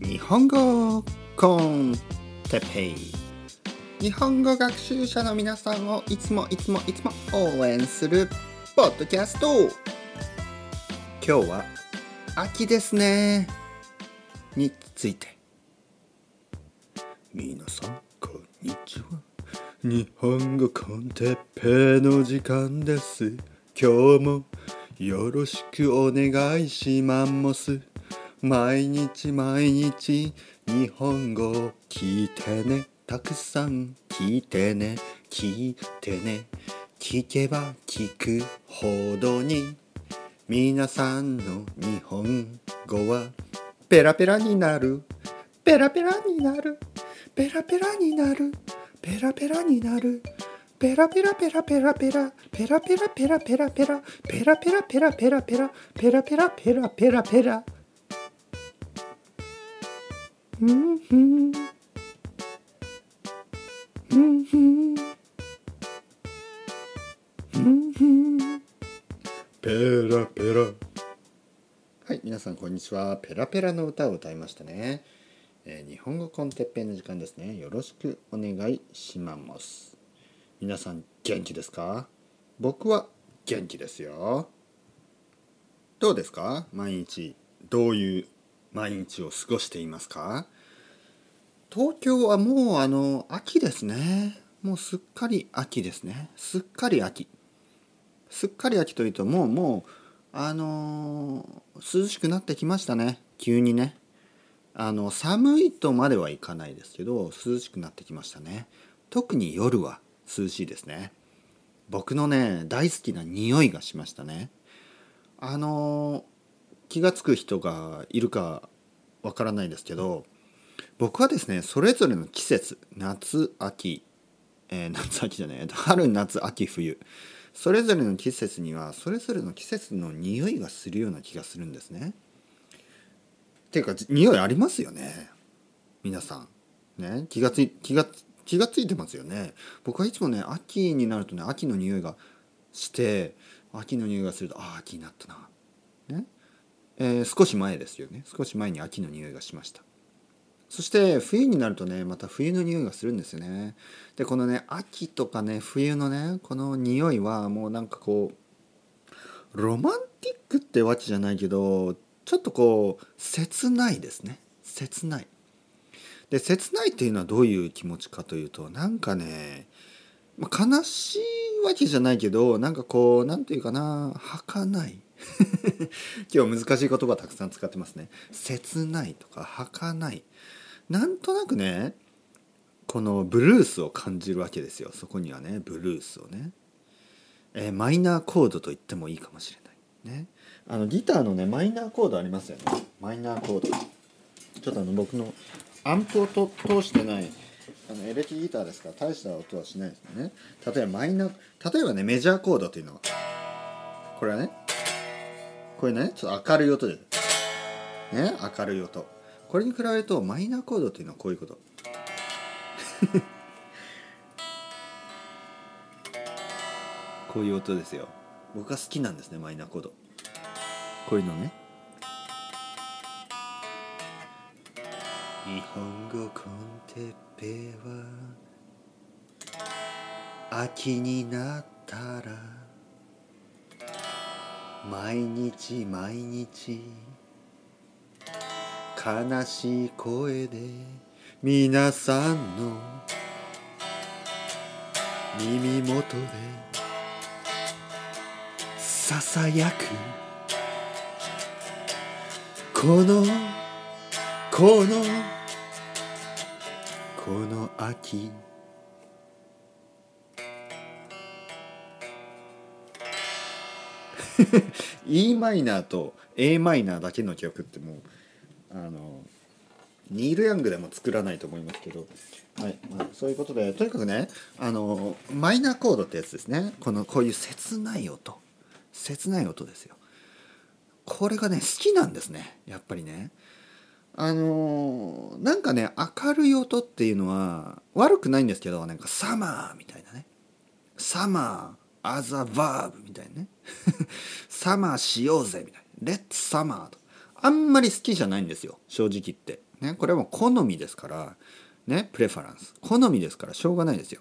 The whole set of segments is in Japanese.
日本語コンテペイ。日本語学習者の皆さんをいつもいつもいつも応援するポッドキャスト。今日は秋ですね。について。皆さんこんにちは。日本語コンテペイの時間です。今日もよろしくお願いします。毎日毎日日本語聞いてね。たくさん聞いてね。聞いてね。聞けば聞くほどに皆さんの日本語はペラペラになる。ペラペラになる。ペラペラになる。ペラペラになる。ペラペラペラペラペラ。ペラペラペラペラペラ。ペラペラペラペラペラ。ペラペラペラペラペラ。うんふんうんふんうんふんペラペラ。はい皆さんこんにちは。ペラペラの歌を歌いましたね、えー、日本語コンテッペイの時間ですね。よろしくお願いします。皆さん元気ですか？僕は元気ですよ。どうですか？毎日どういう毎日を過ごしていますか？東京はもうあの秋ですね。もうすっかり秋ですね。すっかり秋。すっかり秋というともうもうあのー、涼しくなってきましたね。急にね。あの寒いとまではいかないですけど涼しくなってきましたね。特に夜は涼しいですね。僕のね大好きな匂いがしましたね。あの気が付く人がいるかわからないですけど僕はですねそれぞれの季節夏秋、えー、夏秋じゃない春夏秋冬。それぞれの季節にはそれぞれの季節の匂いがするような気がするんですね。ていうか匂いありますよね。皆さん。ね。気がつい気が気がついてますよね。僕はいつもね秋になるとね秋の匂いがして秋の匂いがするとああ秋になったな。ね。えー、少し前ですよね。少し前に秋の匂いがしました。そして冬になるとねまた冬の匂いがするんですよね。でこのね秋とかね冬のねこの匂いはもうなんかこうロマンティックってわけじゃないけどちょっとこう切ないですね。切ない。で切ないっていうのはどういう気持ちかというとなんかね、まあ、悲しいわけじゃないけどなんかこう何て言うかな儚い。今日難しい言葉たくさん使ってますね。切ないとか儚い。なんとなくねこのブルースを感じるわけですよ。そこにはねブルースをね、えー、マイナーコードと言ってもいいかもしれない。ね。あのギターのねマイナーコードありますよね。マイナーコード。ちょっとあの僕のアンプをと通してないあのエレキギターですから大した音はしないですよね。例えばマイナー例えばねメジャーコードっていうのはこれはねこれねちょっと明るい音で。ね明るい音。これに比べるとマイナーコードっていうのはこういうこと。こういう音ですよ。僕が好きなんですねマイナーコード。こういうのね。日本語コンテッペは秋になったら毎日毎日。悲しい声で皆さんの耳元でささやく。このこのこの秋。e マイナーと a マイナーだけの曲ってもうあのニール・ヤングでも作らないと思いますけど、はいまあ、そういうことでとにかくねあのマイナーコードってやつですね。このこういう切ない音。切ない音ですよ。これがね好きなんですね。やっぱりね。あの、なんかね明るい音っていうのは悪くないんですけどなんかサマーみたいなね。サマーアザバーブみたいなね。サマーしようぜみたいなレッツサマーとあんまり好きじゃないんですよ正直言って。ね、これはもう好みですからねプレファランス好みですからしょうがないですよ。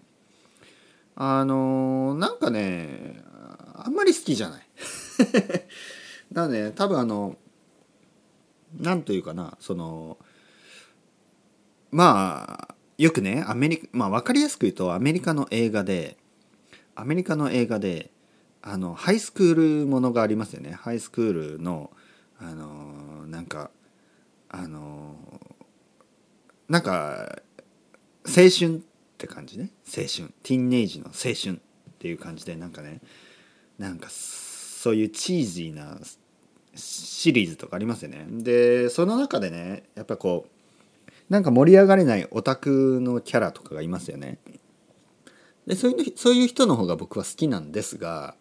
あのー、なんかねあんまり好きじゃない。なので多分あのなんというかなそのまあよくねアメリカまあ分かりやすく言うとアメリカの映画でアメリカの映画であのハイスクールものがありますよね。ハイスクールのあのなんかあのなんか青春って感じね。青春。ティーンネイジの青春っていう感じでなんかねなんかそういうチーズーなシリーズとかありますよね。でその中でねやっぱこうなんか盛り上がれないオタクのキャラとかがいますよね。でそういうそういう人の方が僕は好きなんですが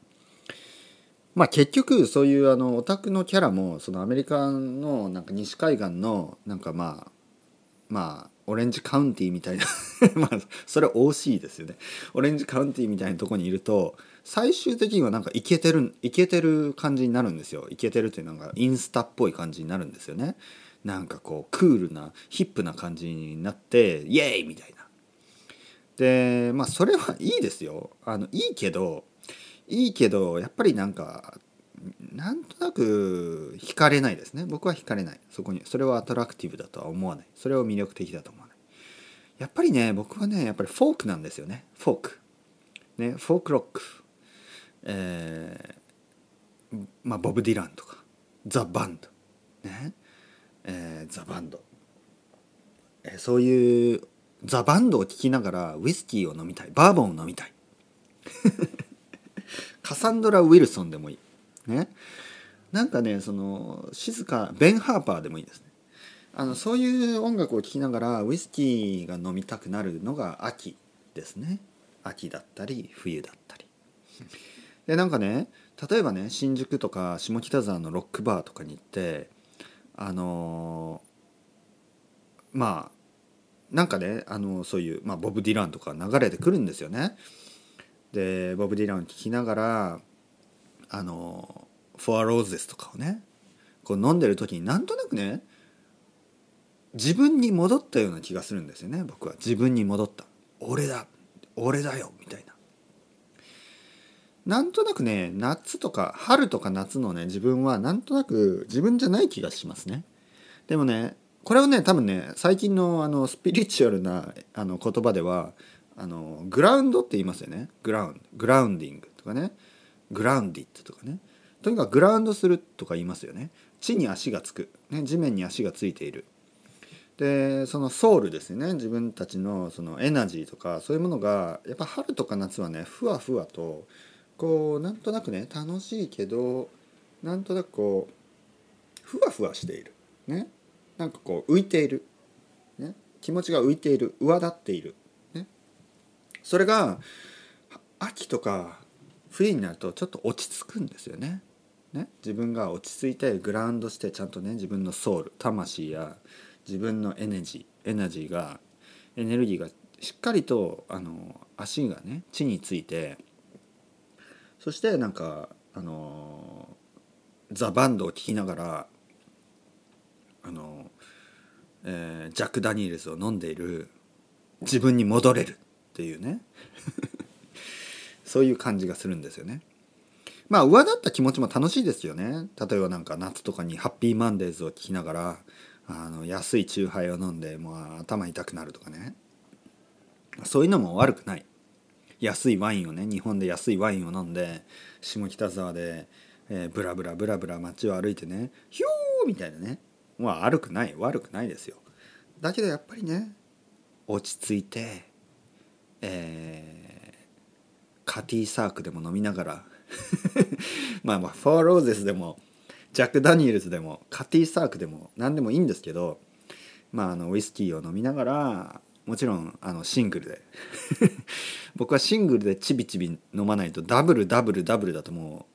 まあ結局そういうあのオタクのキャラもそのアメリカのなんか西海岸のなんかまあまあオレンジカウンティみたいな まあそれ OC ですよね。オレンジカウンティみたいなとこにいると最終的にはなんかイケてるイケてる感じになるんですよ。イケてるっていうのがインスタっぽい感じになるんですよね。なんかこうクールなヒップな感じになってイエーイみたいな。でまあそれはいいですよ。あのいいけどいいけどやっぱりなんかなんとなく惹かれないですね。僕は惹かれない。そこに。それはアトラクティブだとは思わない。それを魅力的だと思わない。やっぱりね僕はねやっぱりフォークなんですよね。フォーク。ねフォークロック。えー、まあボブ・ディランとか。ザ・バンド。ね。えー、ザ・バンド、えー、そういうザ・バンドを聴きながらウイスキーを飲みたい。バーボンを飲みたい。サンドラ・ウィルソンでもいい。ね。なんかねその静かベン・ハーパーでもいいですね。あのそういう音楽を聴きながらウイスキーが飲みたくなるのが秋ですね。秋だったり冬だったり。でなんかね例えばね新宿とか下北沢のロックバーとかに行ってあの、まあなんかねあのそういう、まあ、ボブ・ディランとか流れてくるんですよね。でボブ・ディランを聴きながらあの「フォア・ローズです」とかをねこう飲んでる時になんとなくね自分に戻ったような気がするんですよね僕は。自分に戻った。俺だ。俺だよ。みたいな。なんとなくね夏とか春とか夏のね自分はなんとなく自分じゃない気がしますね。でもねこれはね多分ね最近のあのスピリチュアルなあの言葉ではあのグラウンドって言いますよね。グラウンド。グラウンディングとかね。グラウンディットとかね。とにかくグラウンドするとか言いますよね。地に足がつく、ね、地面に足がついている。でそのソウルですね。自分たちのそのエナジーとかそういうものがやっぱ春とか夏はねふわふわとこうなんとなくね楽しいけどなんとなくこうふわふわしている。ね。なんかこう浮いている、ね、気持ちが浮いている。上立っている、それが秋とか冬になるとちょっと落ち着くんですよね。ね？自分が落ち着いてグラウンドしてちゃんとね自分のソウル魂や自分のエネジーエナジーがエネルギーがしっかりとあの足がね地についてそしてなんかあのザ・バンドを聴きながらあの、えー、ジャック・ダニエルズを飲んでいる自分に戻れるっていうね。そういう感じがするんですよね。まあ上だった気持ちも楽しいですよね。例えばなんか夏とかにハッピーマンデーズを聴きながらあの安いチューハイを飲んでもう頭痛くなるとかね。そういうのも悪くない。安いワインをね日本で安いワインを飲んで下北沢で、えー、ブラブラブラブラ街を歩いてねヒューみたいなね。まあ悪くない悪くないですよ。だけどやっぱりね落ち着いてえー、カティーサークでも飲みながら まあまあフォーローゼスでもジャック・ダニエルズでもカティーサークでも何でもいいんですけどまああのウイスキーを飲みながらもちろんあのシングルで。僕はシングルでちびちび飲まないとダブルダブルダブルだとも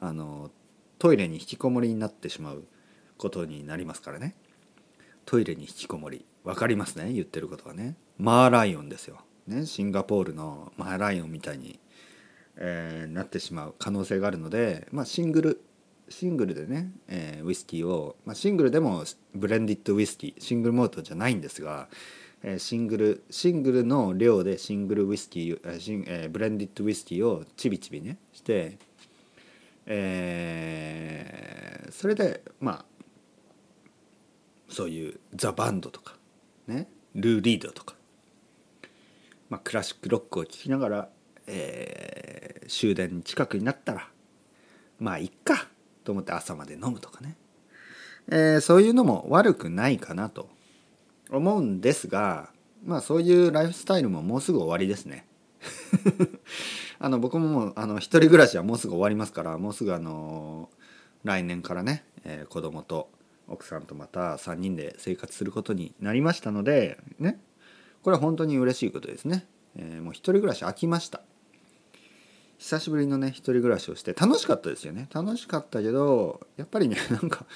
うあのトイレに引きこもりになってしまうことになりますからね。トイレに引きこもり。分かりますね？言ってることはね。マーライオンですよ、ね、シンガポールのマーライオンみたいに、えー、なってしまう可能性があるので、まあ、シングルシングルでね、えー、ウイスキーを、まあ、シングルでもブレンディッドウイスキーシングルモルトじゃないんですが、えー、シングルシングルの量でシングルウイスキー、えーシンえー、ブレンディッドウイスキーをちびちびねして、えー、それでまあそういうザ・バンドとかねルー・リードとか、まあ、クラシックロックを聴きながら、えー、終電近くになったらまあいっかと思って朝まで飲むとかね、えー、そういうのも悪くないかなと思うんですがまあそういうライフスタイルももうすぐ終わりですね。あの僕ももうあの一人暮らしはもうすぐ終わりますからもうすぐあの来年からね、えー、子供と奥さんとまた3人で生活することになりましたのでねこれは本当に嬉しいことですね、えー、もう一人暮らし飽きました。久しぶりのね一人暮らしをして楽しかったですよね。楽しかったけどやっぱりね なんか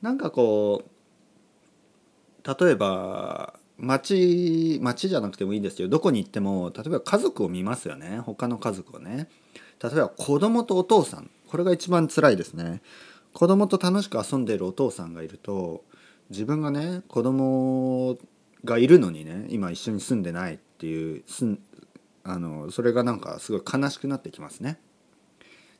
なんかこう例えば町町じゃなくてもいいですけどどこに行っても例えば家族を見ますよね。他の家族をね。例えば子供とお父さん。これが一番辛いですね。子供と楽しく遊んでいるお父さんがいると自分がね子供がいるのにね今一緒に住んでないっていうすんあのそれがなんかすごい悲しくなってきますね。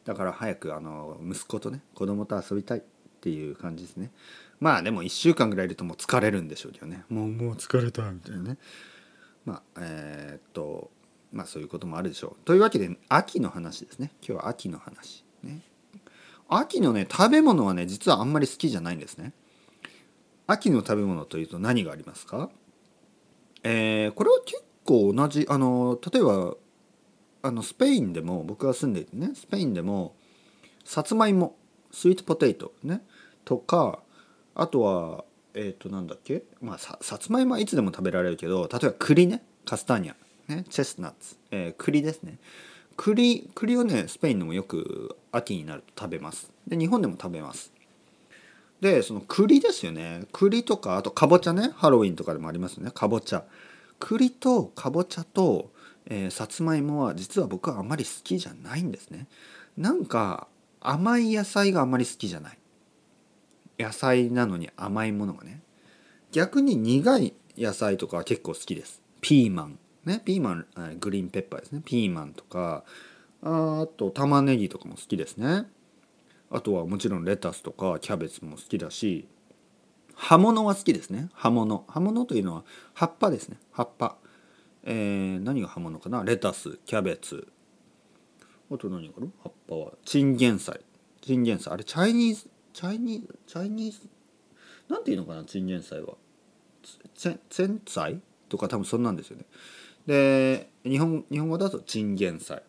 だから早くあの息子とね子供と遊びたいっていう感じですね。まあでも1週間ぐらいいるともう疲れるんでしょうけどね。もうもう疲れたみたいなね。まあえー、っとまあそういうこともあるでしょう。というわけで秋の話ですね。今日は秋の話ね。秋のね食べ物はね実はあんまり好きじゃないんですね。秋の食べ物というと何がありますか？えー、これは結構同じあの例えばあのスペインでも僕が住んでいてねスペインでもさつまいもスイートポテトねとかあとはえっ、ー、となんだっけまあささつまいもはいつでも食べられるけど例えば栗ねカスターニャねチェスナッツ、えー、栗ですね。栗栗をねスペインでもよく秋になると食べます。で日本でも食べます。でその栗ですよね。栗とかあとかぼちゃね。ハロウィンとかでもありますね。かぼちゃ。栗とかぼちゃと、えー、さつまいもは実は僕はあまり好きじゃないんですね。なんか甘い野菜があまり好きじゃない。野菜なのに甘いものがね。逆に苦い野菜とかは結構好きです。ピーマン。ね。ピーマン green pepper ですね。ピーマンとかあと玉ねぎとかも好きですね。あとはもちろんレタスとかキャベツも好きだし葉物は好きですね。葉物。葉物というのは葉っぱですね。葉っぱ。えー、何が葉物かな？レタスキャベツ。あと何がある？葉っぱは。チンゲン菜チンゲン菜あれ Chinese Chinese Chinese？なんていうのかな？チンゲン菜は。チェン菜とか多分そんなんですよね。で日本日本語だとチンゲン菜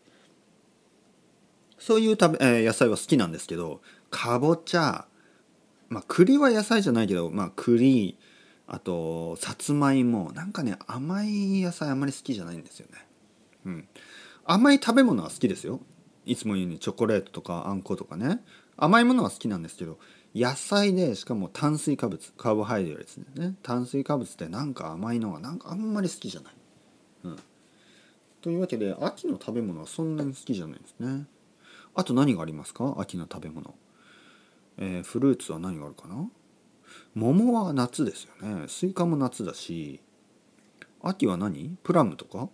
そういう食べ、え、野菜は好きなんですけどかぼちゃまあ栗は野菜じゃないけどまあ栗あとさつまいもなんかね甘い野菜あんまり好きじゃないんですよね。うん。甘い食べ物は好きですよ。いつも言うようにチョコレートとかあんことかね。甘いものは好きなんですけど野菜でしかも炭水化物 carbohydrate ね。炭水化物ってなんか甘いのがなんかあんまり好きじゃない。うん、というわけで秋の食べ物はそんなに好きじゃないですね。あと何がありますか？秋の食べ物。えー、フルーツは何があるかな？桃は夏ですよね。スイカも夏だし秋は何？プラムとか？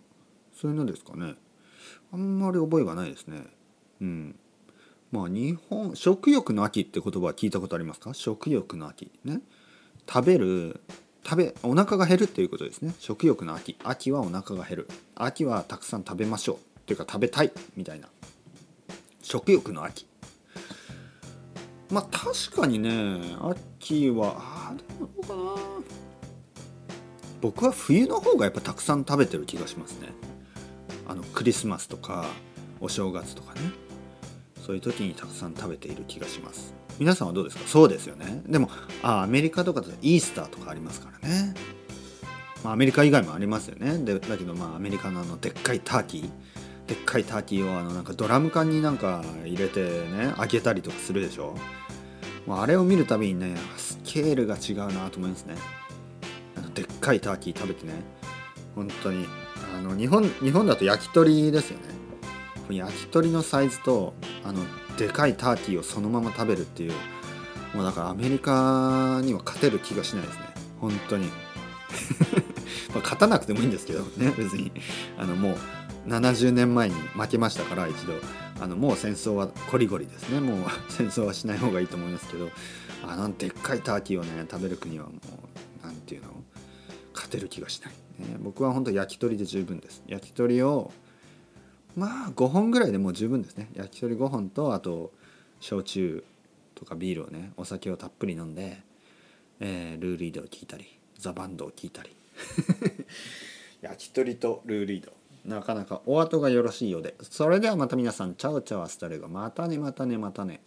そういうのですかね。あんまり覚えがないですね。うん。まあ日本食欲の秋って言葉は聞いたことありますか？食欲の秋。ね。食べる食べお腹が減るっていうことですね。食欲の秋。秋はお腹が減る。秋はたくさん食べましょう。っていうか食べたい。みたいな。食欲の秋。まあ確かにね秋はあでもどうかな。僕は冬の方がやっぱたくさん食べてる気がしますね。あのクリスマスとかお正月とかね。そういう時にたくさん食べている気がします。皆さんはどうですか？そうですよね。でもあアメリカとかだとイースターとかありますからね、まあ、アメリカ以外もありますよね。でだけどまあアメリカのあのでっかいターキー。でっかいターキーをあのなんかドラム缶になんか入れてね揚げたりとかするでしょ？あれを見るたびにねスケールが違うなと思いますね。あのでっかいターキー食べてね。本当に。あの日本日本だと焼き鳥ですよね。焼き鳥のサイズとあのでかいターキーをそのまま食べるっていうもうだからアメリカには勝てる気がしないですね。本当に。まあ勝たなくてもいいんですけどね別に。あのもう70年前に負けましたから一度。あのもう戦争はこりごりですね。もう戦争はしない方がいいと思いますけど。あのでっかいターキーをね食べる国はもう何ていうの勝てる気がしない、ね、僕は本当焼き鳥で十分です。焼き鳥をまあ5本ぐらいでもう十分ですね。焼き鳥5本とあと焼酎とかビールをねお酒をたっぷり飲んで、えー、ルーリードを聞いたりザ・バンドを聞いたり。焼き鳥とルーリード。なかなかお後がよろしいようで。それではまた皆さん。 Ciao ciao hasta luego またねまたねまたね。